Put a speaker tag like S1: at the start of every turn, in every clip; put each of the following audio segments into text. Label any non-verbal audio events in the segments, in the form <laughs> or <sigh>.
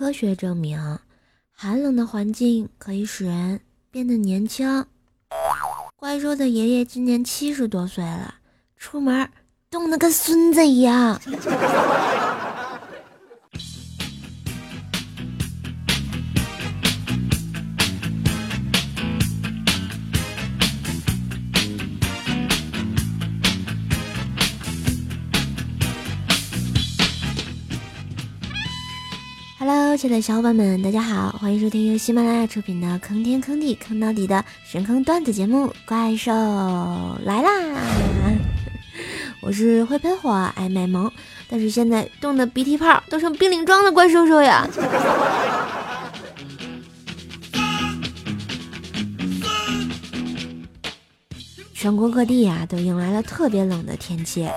S1: 科学证明，寒冷的环境可以使人变得年轻。怪兽的爷爷今年七十多岁了，出门冻得跟孙子一样。亲爱的小伙伴们，大家好，欢迎收听由喜马拉雅出品的《坑天坑地坑到底》的神坑段子节目《怪兽来啦 <laughs> <laughs>》。我是会喷火、爱卖萌，但是现在冻得鼻涕泡都成冰凌装的怪兽兽呀！<laughs> 全国各地呀，都迎来了特别冷的天气，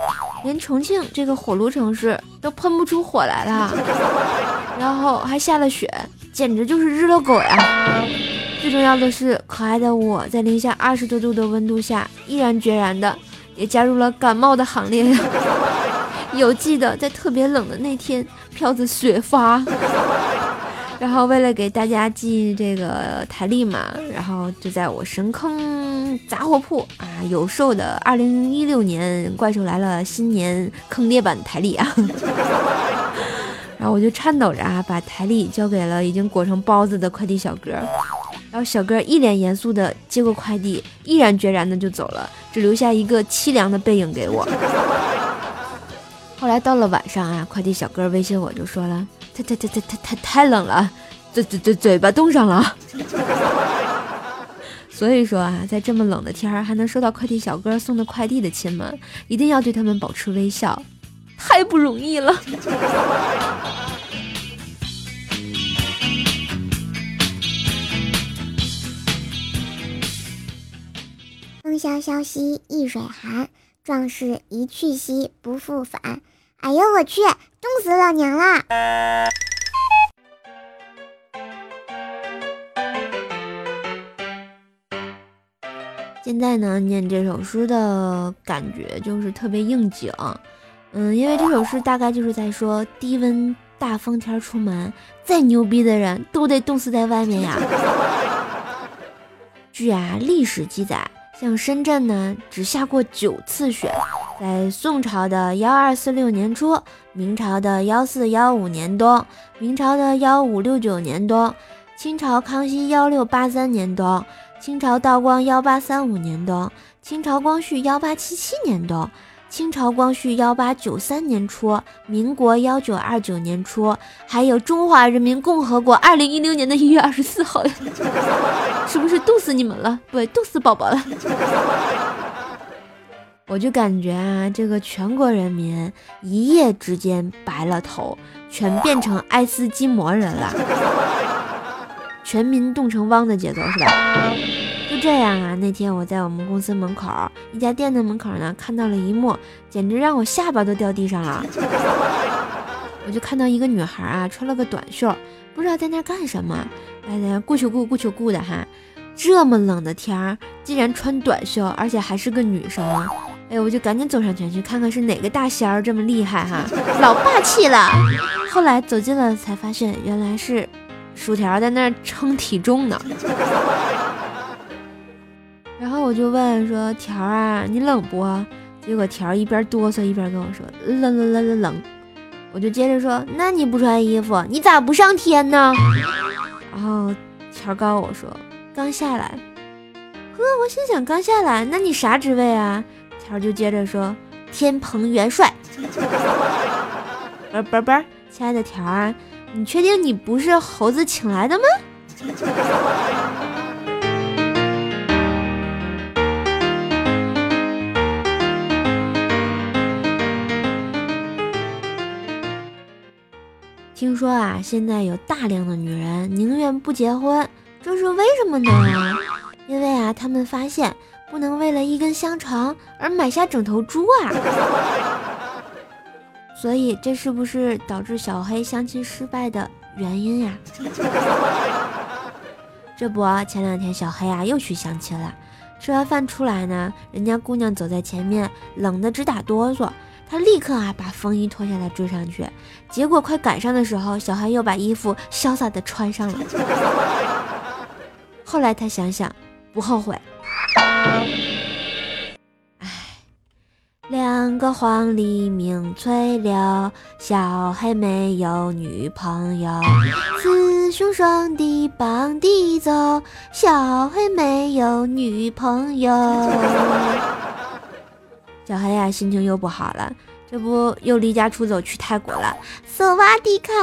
S1: 连重庆这个火炉城市都喷不出火来了。然后还下了雪，简直就是日了狗呀！最重要的是，可爱的我在零下二十多度的温度下，毅然决然的也加入了感冒的行列！<laughs> 有记得在特别冷的那天飘着雪花，然后为了给大家寄这个台历嘛，然后就在我神坑杂货铺啊有售的二零一六年《怪兽来了》新年坑爹版台历啊。然后我就颤抖着啊，把台历交给了已经裹成包子的快递小哥，然后小哥一脸严肃的接过快递，毅然决然的就走了，只留下一个凄凉的背影给我。后来到了晚上啊，快递小哥微信我就说了，太太太太太太冷了，嘴嘴嘴嘴巴冻上了。<laughs> 所以说啊，在这么冷的天儿还能收到快递小哥送的快递的亲们，一定要对他们保持微笑。太不容易了。
S2: 风萧萧兮易水寒，壮士一去兮不复返。哎呦我去，冻死老娘了！
S1: 现在呢，念这首诗的感觉就是特别应景。嗯，因为这首诗大概就是在说低温大风天出门，再牛逼的人都得冻死在外面呀。<laughs> 据啊历史记载，像深圳呢只下过九次雪，在宋朝的幺二四六年初，明朝的幺四幺五年冬，明朝的幺五六九年冬，清朝康熙幺六八三年冬，清朝道光幺八三五年冬，清朝光绪幺八七七年冬。清朝光绪幺八九三年初，民国幺九二九年初，还有中华人民共和国二零一六年的一月二十四号，<laughs> 是不是冻死你们了？不，冻死宝宝了。<laughs> 我就感觉啊，这个全国人民一夜之间白了头，全变成爱斯基摩人了，全民冻成汪的节奏是吧？就这样啊！那天我在我们公司门口一家店的门口呢，看到了一幕，简直让我下巴都掉地上了。<laughs> 我就看到一个女孩啊，穿了个短袖，不知道在那干什么，哎呀，顾求顾顾求顾的哈！这么冷的天儿，竟然穿短袖，而且还是个女生。哎，我就赶紧走上前去看看是哪个大仙儿这么厉害哈，老霸气了。后来走近了才发现，原来是薯条在那称体重呢。就问说：“条儿啊，你冷不？”结果条儿一边哆嗦一边跟我说：“冷冷冷冷冷。”我就接着说：“那你不穿衣服，你咋不上天呢？”然后条儿告诉我说：“刚下来。”呵，我心想刚下来，那你啥职位啊？条儿就接着说：“天蓬元帅。<laughs> ”不不不，亲爱的条啊，你确定你不是猴子请来的吗？说啊，现在有大量的女人宁愿不结婚，这是为什么呢？因为啊，他们发现不能为了一根香肠而买下整头猪啊。<laughs> 所以这是不是导致小黑相亲失败的原因呀？<laughs> 这不，前两天小黑啊又去相亲了，吃完饭出来呢，人家姑娘走在前面，冷得直打哆嗦。他立刻啊把风衣脱下来追上去，结果快赶上的时候，小黑又把衣服潇洒的穿上了。<laughs> 后来他想想，不后悔。两个黄鹂鸣翠柳，小黑没有女朋友。雌雄双帝傍地走，小黑没有女朋友。小黑呀，心情又不好了，这不又离家出走去泰国了。索瓦迪卡。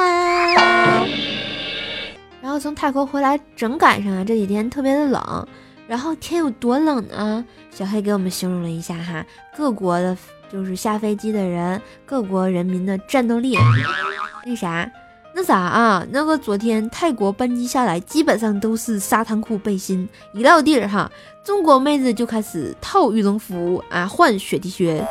S1: 然后从泰国回来，正赶上啊，这几天特别的冷。然后天有多冷呢？小黑给我们形容了一下哈，各国的，就是下飞机的人，各国人民的战斗力。那啥，那啥啊？那个昨天泰国班机下来，基本上都是沙滩裤背心，一到地儿哈，中国妹子就开始套羽绒服啊，换雪地靴。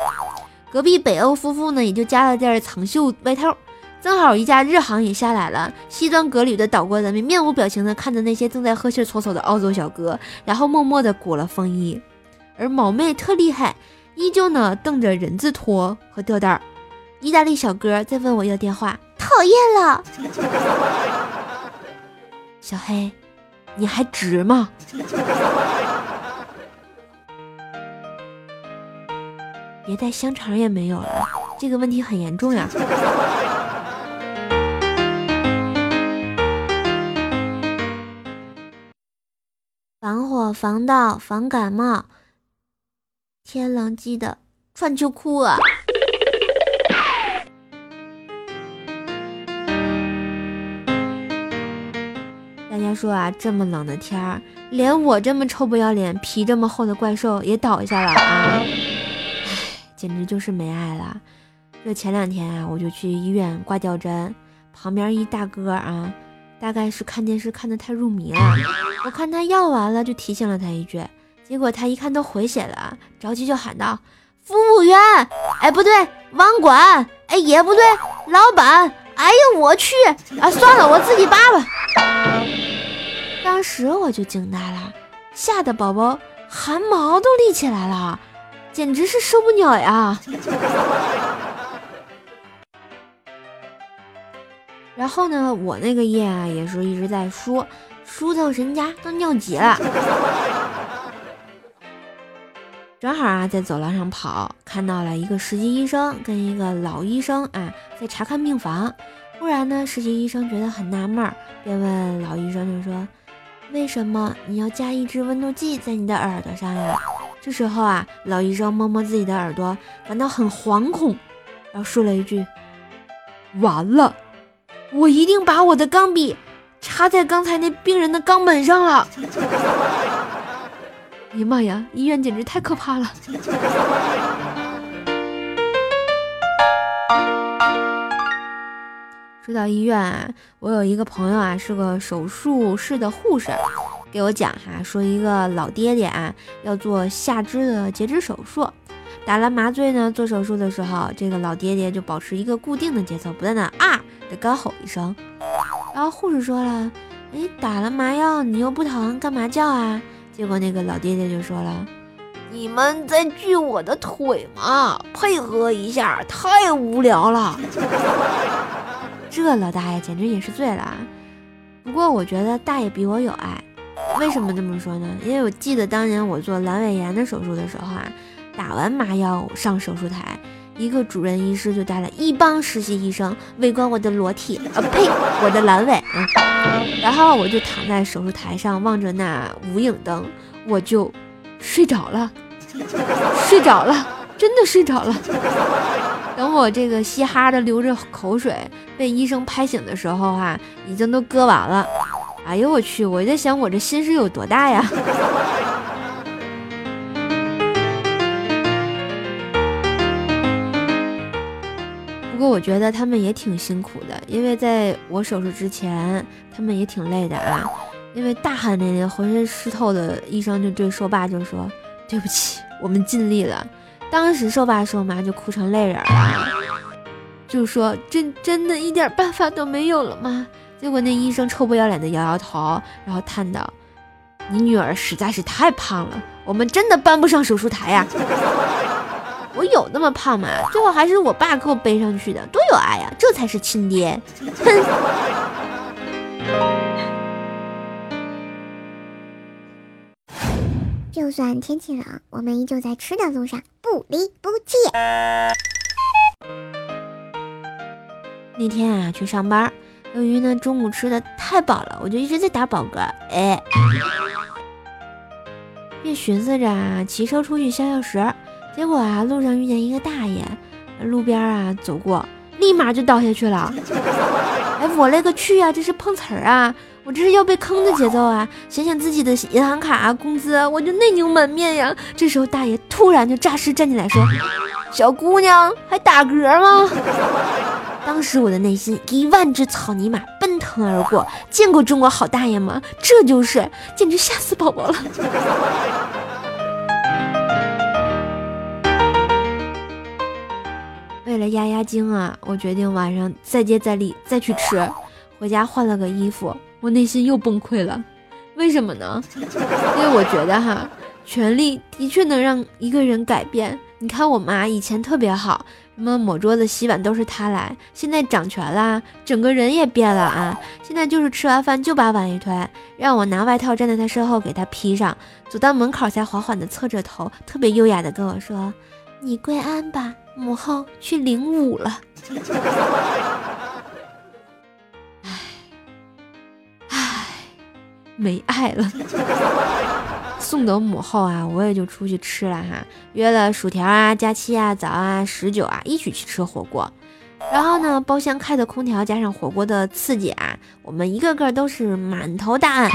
S1: 隔壁北欧夫妇呢，也就加了件长袖外套。正好一架日航也下来了，西装革履的岛国人民面无表情的看着那些正在喝气搓手的澳洲小哥，然后默默的裹了风衣。而毛妹特厉害，依旧呢瞪着人字拖和吊带儿。意大利小哥在问我要电话，
S2: 讨厌了。<laughs>
S1: 小黑，你还值吗？<laughs> 别带香肠也没有了，这个问题很严重呀。<laughs> 防火、防盗、防感冒，天冷记得穿秋裤啊！他说啊，这么冷的天儿，连我这么臭不要脸、皮这么厚的怪兽也倒下了啊！唉，简直就是没爱了。这前两天啊，我就去医院挂吊针，旁边一大哥啊。大概是看电视看的太入迷了，我看他药完了就提醒了他一句，结果他一看都回血了，着急就喊道：“服务员，哎不对，网管，哎也不对，老板，哎呀我去啊，算了，我自己拔吧。”当时我就惊呆了，吓得宝宝汗毛都立起来了，简直是受不了呀。<laughs> 然后呢，我那个夜啊，也是一直在输，输到人家都尿急了。<laughs> 正好啊，在走廊上跑，看到了一个实习医生跟一个老医生啊，在查看病房。忽然呢，实习医生觉得很纳闷，便问老医生就说：“为什么你要加一支温度计在你的耳朵上呀？”这时候啊，老医生摸摸自己的耳朵，感到很惶恐，然后说了一句：“完了。”我一定把我的钢笔插在刚才那病人的肛门上了！<laughs> 哎呀妈呀，医院简直太可怕了！说到医院，我有一个朋友啊，是个手术室的护士，给我讲哈，说一个老爹爹啊要做下肢的截肢手术，打了麻醉呢，做手术的时候，这个老爹爹就保持一个固定的节奏，不断的啊。得高吼一声，然后护士说了：“哎，打了麻药你又不疼，干嘛叫啊？”结果那个老爹爹就说了：“你们在锯我的腿吗？配合一下，太无聊了。” <laughs> 这老大爷简直也是醉了。不过我觉得大爷比我有爱，为什么这么说呢？因为我记得当年我做阑尾炎的手术的时候啊，打完麻药上手术台。一个主任医师就带了一帮实习医生围观我的裸体，啊呸，我的阑尾啊！然后我就躺在手术台上望着那无影灯，我就睡着了，<laughs> 睡着了，真的睡着了。<laughs> 等我这个嘻哈的流着口水被医生拍醒的时候啊，已经都割完了。哎呦我去！我在想我这心是有多大呀？<laughs> 不过我觉得他们也挺辛苦的，因为在我手术之前，他们也挺累的啊。因为大汗淋漓、浑身湿透的医生就对瘦爸就说：“对不起，我们尽力了。”当时瘦爸瘦妈就哭成泪人了，就说：“真真的一点办法都没有了吗？”结果那医生臭不要脸的摇摇头，然后叹道：“你女儿实在是太胖了，我们真的搬不上手术台呀。” <laughs> 我有那么胖吗？最后还是我爸给我背上去的，多有爱呀！这才是亲爹。哼。<laughs>
S2: 就算天气冷，我们依旧在吃的路上不离不弃。
S1: 那天啊，去上班，由于呢中午吃的太饱了，我就一直在打饱嗝，哎，便寻思着啊骑车出去消消食。结果啊，路上遇见一个大爷，路边啊走过，立马就倒下去了。哎，我勒个去啊，这是碰瓷儿啊！我这是要被坑的节奏啊！想想自己的银行卡啊、工资，我就内牛满面呀。这时候大爷突然就诈尸站起来说：“小姑娘还打嗝吗？” <laughs> 当时我的内心一万只草泥马奔腾而过。见过中国好大爷吗？这就是简直吓死宝宝了。<laughs> 为了压压惊啊，我决定晚上再接再厉，再去吃。回家换了个衣服。我内心又崩溃了，为什么呢？因为我觉得哈，权力的确能让一个人改变。你看我妈以前特别好，什么抹桌子、洗碗都是她来，现在掌权啦，整个人也变了啊！现在就是吃完饭就把碗一推，让我拿外套站在她身后给她披上，走到门口才缓缓地侧着头，特别优雅地跟我说：“你归安吧，母后去领舞了。” <laughs> 没爱了，<laughs> 送走母后啊，我也就出去吃了哈，约了薯条啊、佳期啊、早啊、十九啊，一起去吃火锅。然后呢，包厢开的空调加上火锅的刺激啊，我们一个个都是满头大汗，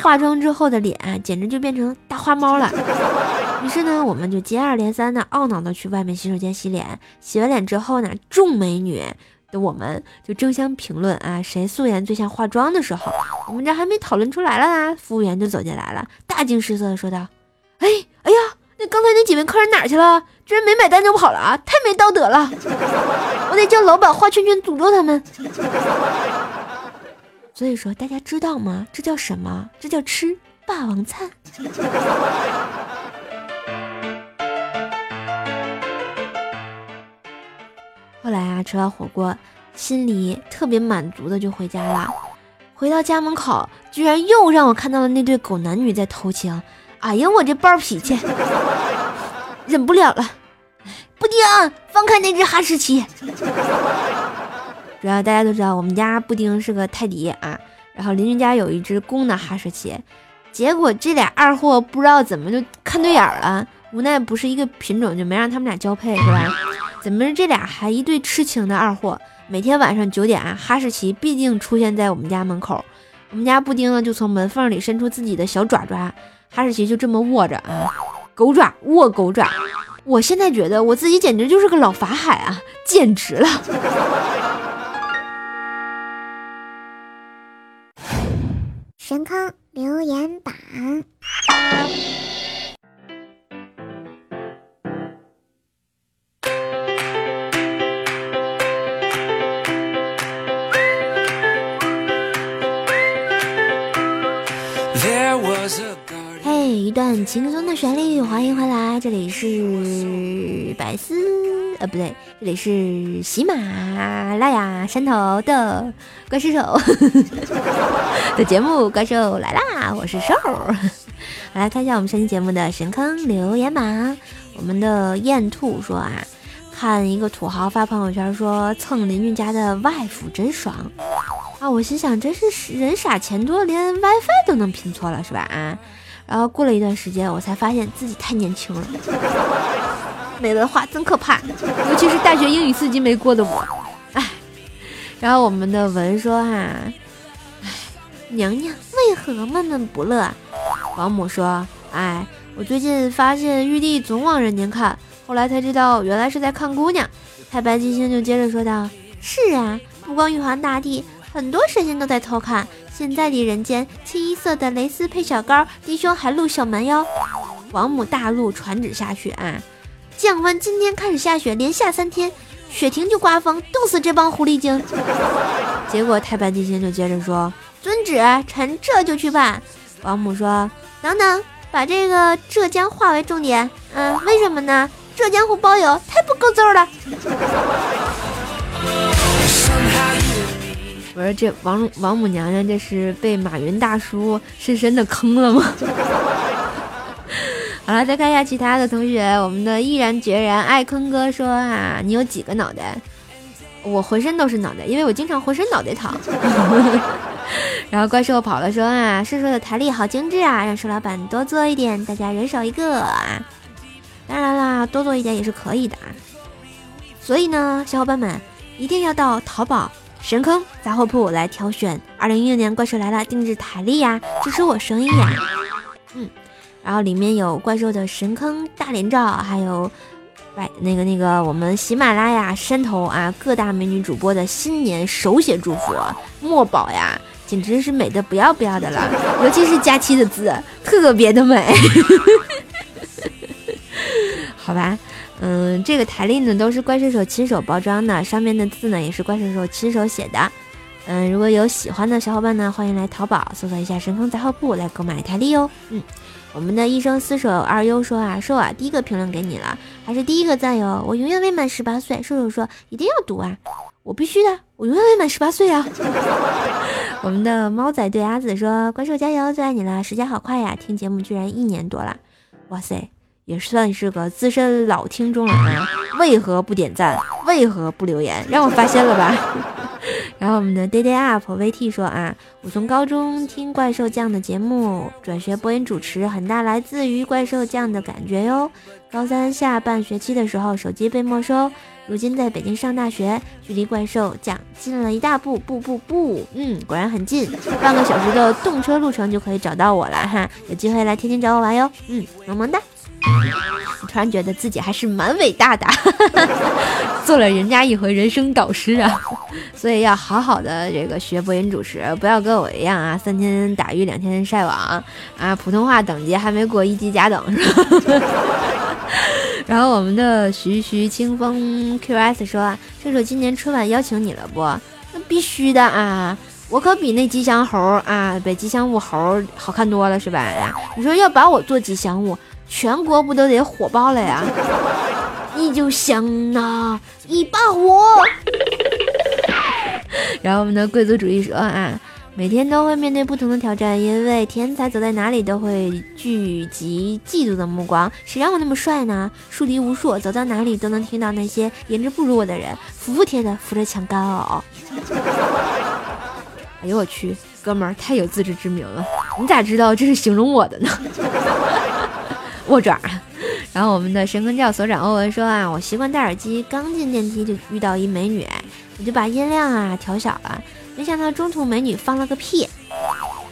S1: 化妆之后的脸简直就变成大花猫了。于是呢，我们就接二连三的懊恼的去外面洗手间洗脸。洗完脸之后呢，众美女。的我们就争相评论啊，谁素颜最像化妆的时候，我们这还没讨论出来了呢，服务员就走进来了，大惊失色的说道：“哎，哎呀，那刚才那几位客人哪去了？居然没买单就跑了啊，太没道德了！我得叫老板画圈圈诅咒他们。”所以说，大家知道吗？这叫什么？这叫吃霸王餐。后来啊，吃完火锅，心里特别满足的就回家了。回到家门口，居然又让我看到了那对狗男女在偷情。哎呀，我这暴脾气，<laughs> 忍不了了！布丁，放开那只哈士奇。主要大家都知道，我们家布丁是个泰迪啊，然后邻居家有一只公的哈士奇，结果这俩二货不知道怎么就看对眼了，无奈不是一个品种，就没让他们俩交配，是吧？怎么这俩还一对痴情的二货？每天晚上九点啊，哈士奇必定出现在我们家门口。我们家布丁呢，就从门缝里伸出自己的小爪爪，哈士奇就这么握着啊，狗爪握狗爪。我现在觉得我自己简直就是个老法海啊，简直了！
S2: 神坑留言板。
S1: 一段轻松的旋律，欢迎回来，这里是百思，呃，不对，这里是喜马拉雅山头的怪兽 <laughs> 的节目《怪兽来啦》，我是兽。来看一下我们上期节目的神坑留言吧。我们的燕兔说啊，看一个土豪发朋友圈说蹭邻居家的外服真爽啊，我心想真是人傻钱多，连 WiFi 都能拼错了是吧？啊。然后过了一段时间，我才发现自己太年轻了，<laughs> 没文化真可怕，尤其是大学英语四级没过的我，哎。然后我们的文说哈，哎，娘娘为何闷闷不乐？王母说，哎，我最近发现玉帝总往人间看，后来才知道原来是在看姑娘。太白金星就接着说道，是啊，不光玉皇大帝，很多神仙都在偷看。现在的人间，清一色的蕾丝配小高，低胸还露小蛮腰。王母大怒，传旨下去啊！降温，今天开始下雪，连下三天，雪停就刮风，冻死这帮狐狸精。结果太白金星就接着说：“遵旨，臣这就去办。”王母说：“等等，把这个浙江划为重点。嗯，为什么呢？浙江沪包邮，太不够揍了。我说这王王母娘娘这是被马云大叔深深的坑了吗？<laughs> 好了，再看一下其他的同学，我们的毅然决然爱坤哥说啊，你有几个脑袋？我浑身都是脑袋，因为我经常浑身脑袋疼。<laughs> 然后怪兽跑了说啊，瘦瘦的台历好精致啊，让瘦老板多做一点，大家人手一个啊。当然啦，多做一点也是可以的啊。所以呢，小伙伴们一定要到淘宝神坑杂货铺来挑选二零一六年怪兽来了定制台历呀，支持我生意呀。嗯，然后里面有怪兽的神坑大脸照，还有。拜那个那个，我们喜马拉雅山头啊，各大美女主播的新年手写祝福，墨宝呀，简直是美的不要不要的了，尤其是佳期的字，特别的美。<laughs> 好吧，嗯，这个台历呢都是怪兽手亲手包装的，上面的字呢也是怪兽手亲手写的。嗯，如果有喜欢的小伙伴呢，欢迎来淘宝搜索一下神坑杂货铺来购买台历哦。嗯。我们的一生厮守二优说啊，瘦啊，第一个评论给你了，还是第一个赞哟！我永远未满十八岁。瘦瘦说一定要读啊，我必须的，我永远未满十八岁啊！<laughs> 我们的猫仔对阿紫说，怪兽加油，最爱你了！时间好快呀，听节目居然一年多了，哇塞，也算是个资深老听众了啊！为何不点赞？为何不留言？让我发现了吧！<laughs> 然后我们的 day day up vt 说啊，我从高中听怪兽酱的节目转学播音主持，很大来自于怪兽酱的感觉哟。高三下半学期的时候，手机被没收，如今在北京上大学，距离怪兽酱近了一大步，步步步，嗯，果然很近，半个小时的动车路程就可以找到我了哈，有机会来天津找我玩哟，嗯，萌萌哒。突然觉得自己还是蛮伟大的，<laughs> 做了人家一回人生导师啊，所以要好好的这个学播音主持，不要跟我一样啊，三天打鱼两天晒网啊，普通话等级还没过一级甲等是吧？<laughs> 然后我们的徐徐清风 QS 说，射手今年春晚邀请你了不？那必须的啊，我可比那吉祥猴啊，比吉祥物猴好看多了是吧？呀你说要把我做吉祥物？全国不都得火爆了呀？<laughs> 你就像那一把火。<laughs> 然后我们的贵族主义说啊，每天都会面对不同的挑战，因为天才走在哪里都会聚集嫉妒的目光。谁让我那么帅呢？树敌无数，走到哪里都能听到那些颜值不如我的人服服帖的扶着墙干呕。哎呦我去，哥们儿太有自知之明了，你咋知道这是形容我的呢？握爪，<laughs> 然后我们的神坑教所长欧文说啊，我习惯戴耳机，刚进电梯就遇到一美女，我就把音量啊调小了，没想到中途美女放了个屁，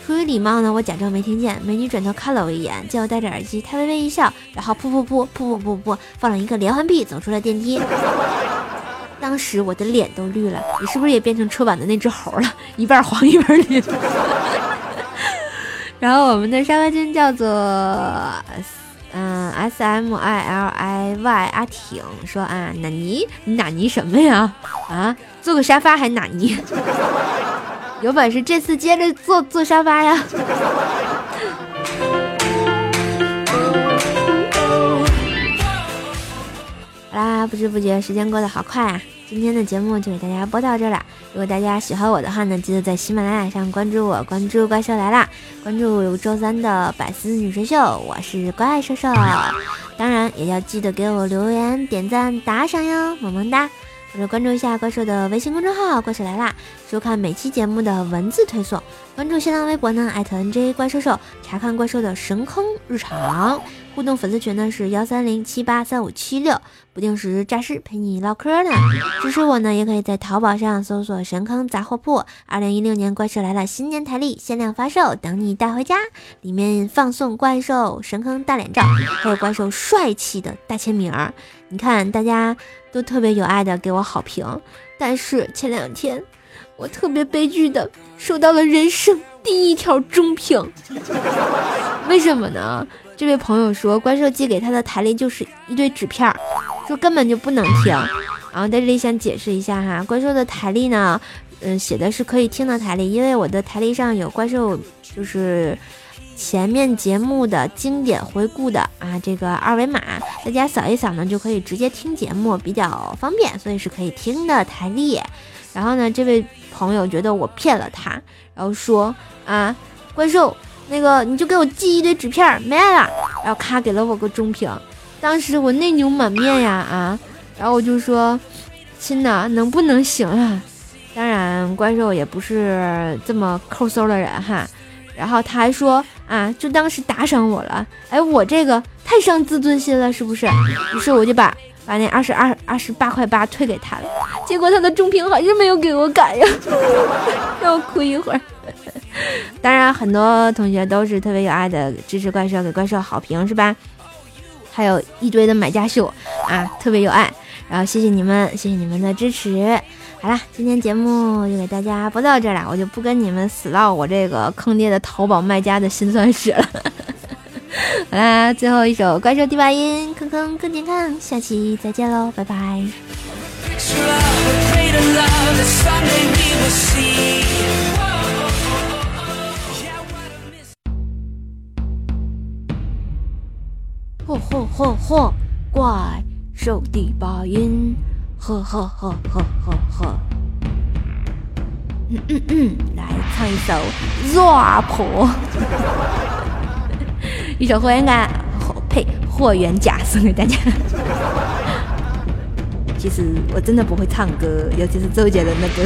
S1: 出于礼貌呢，我假装没听见，美女转头看了我一眼，见我戴着耳机，她微微一笑，然后噗噗噗噗噗噗噗放了一个连环屁，走出了电梯，当时我的脸都绿了，你是不是也变成车板的那只猴了，一半黄一半绿？<laughs> 然后我们的沙发君叫做。嗯，S M I L I Y 阿挺说啊，纳尼？纳尼什么呀？啊，坐个沙发还纳尼？<laughs> 有本事这次接着坐坐沙发呀！<laughs> 好啦，不知不觉时间过得好快啊！今天的节目就给大家播到这啦。如果大家喜欢我的话呢，记得在喜马拉雅上关注我，关注怪兽来啦，关注周三的百思女神秀，我是怪兽兽。当然也要记得给我留言、点赞、打赏哟，萌萌哒！或者关注一下怪兽的微信公众号“怪兽来啦”，收看每期节目的文字推送。关注新浪微博呢，艾特 NJ 怪兽兽，查看怪兽的神坑日常。互动粉丝群呢是幺三零七八三五七六，不定时诈尸陪你唠嗑呢。支持我呢，也可以在淘宝上搜索“神坑杂货铺”，二零一六年怪兽来了新年台历限量发售，等你带回家。里面放送怪兽神坑大脸照，还有怪兽帅气的大签名。你看，大家都特别有爱的给我好评，但是前两天我特别悲剧的收到了人生第一条中评，为什么呢？这位朋友说，怪兽寄给他的台历就是一堆纸片儿，说根本就不能听。然后在这里想解释一下哈，怪兽的台历呢，嗯，写的是可以听的台历，因为我的台历上有怪兽就是前面节目的经典回顾的啊这个二维码，大家扫一扫呢，就可以直接听节目，比较方便，所以是可以听的台历。然后呢，这位朋友觉得我骗了他，然后说啊，怪兽，那个你就给我寄一堆纸片，没了。然后咔给了我个中评，当时我内牛满面呀啊，然后我就说，亲呐，能不能行啊？当然，怪兽也不是这么抠搜的人哈。然后他还说啊，就当是打赏我了。哎，我这个太伤自尊心了，是不是？于是我就把把那二十二二十八块八退给他了。结果他的中评还是没有给我改呀，<laughs> 让我哭一会儿。<laughs> 当然，很多同学都是特别有爱的支持怪兽，给怪兽好评是吧？还有一堆的买家秀啊，特别有爱。然后谢谢你们，谢谢你们的支持。好了，今天节目就给大家播到这儿了，我就不跟你们死唠我这个坑爹的淘宝卖家的辛酸史了。<laughs> 好啦，最后一首《怪兽第八音》，坑坑更健康，下期再见喽，拜拜。嚯嚯嚯嚯，怪兽第八音。呵呵呵呵呵呵，嗯嗯嗯，来唱一首《rap》，一首霍元甲，呸，霍元甲送给大家。<laughs> 其实我真的不会唱歌，尤其是周杰伦的歌。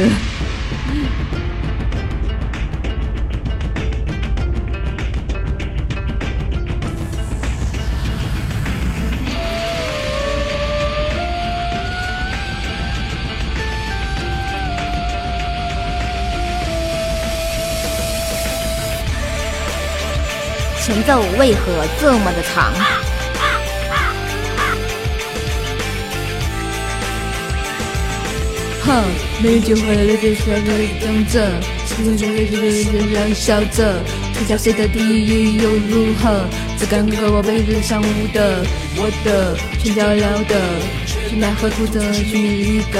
S1: 前奏为何这么的长？哼，没机会了就笑着等着，没机会了就让笑着，天下谁的第一又如何？只敢和我背着上舞的，我的全脚镣的，去奈何图的去谜语的，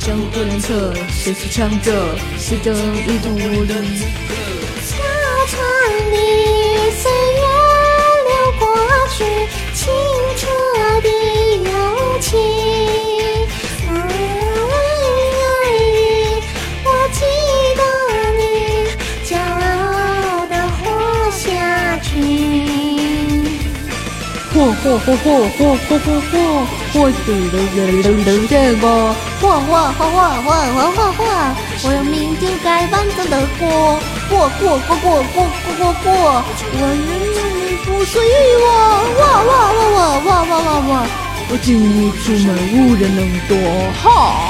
S1: 江湖难测，谁是强者？谁的一途无力？霍霍霍霍霍霍霍，霍，死了人人人这个，活活活活活活活活，我用命就该完整的活。过过过过过过过过，我愿你不随我，哇哇哇哇哇哇哇哇，我进屋出门无人能躲，哈。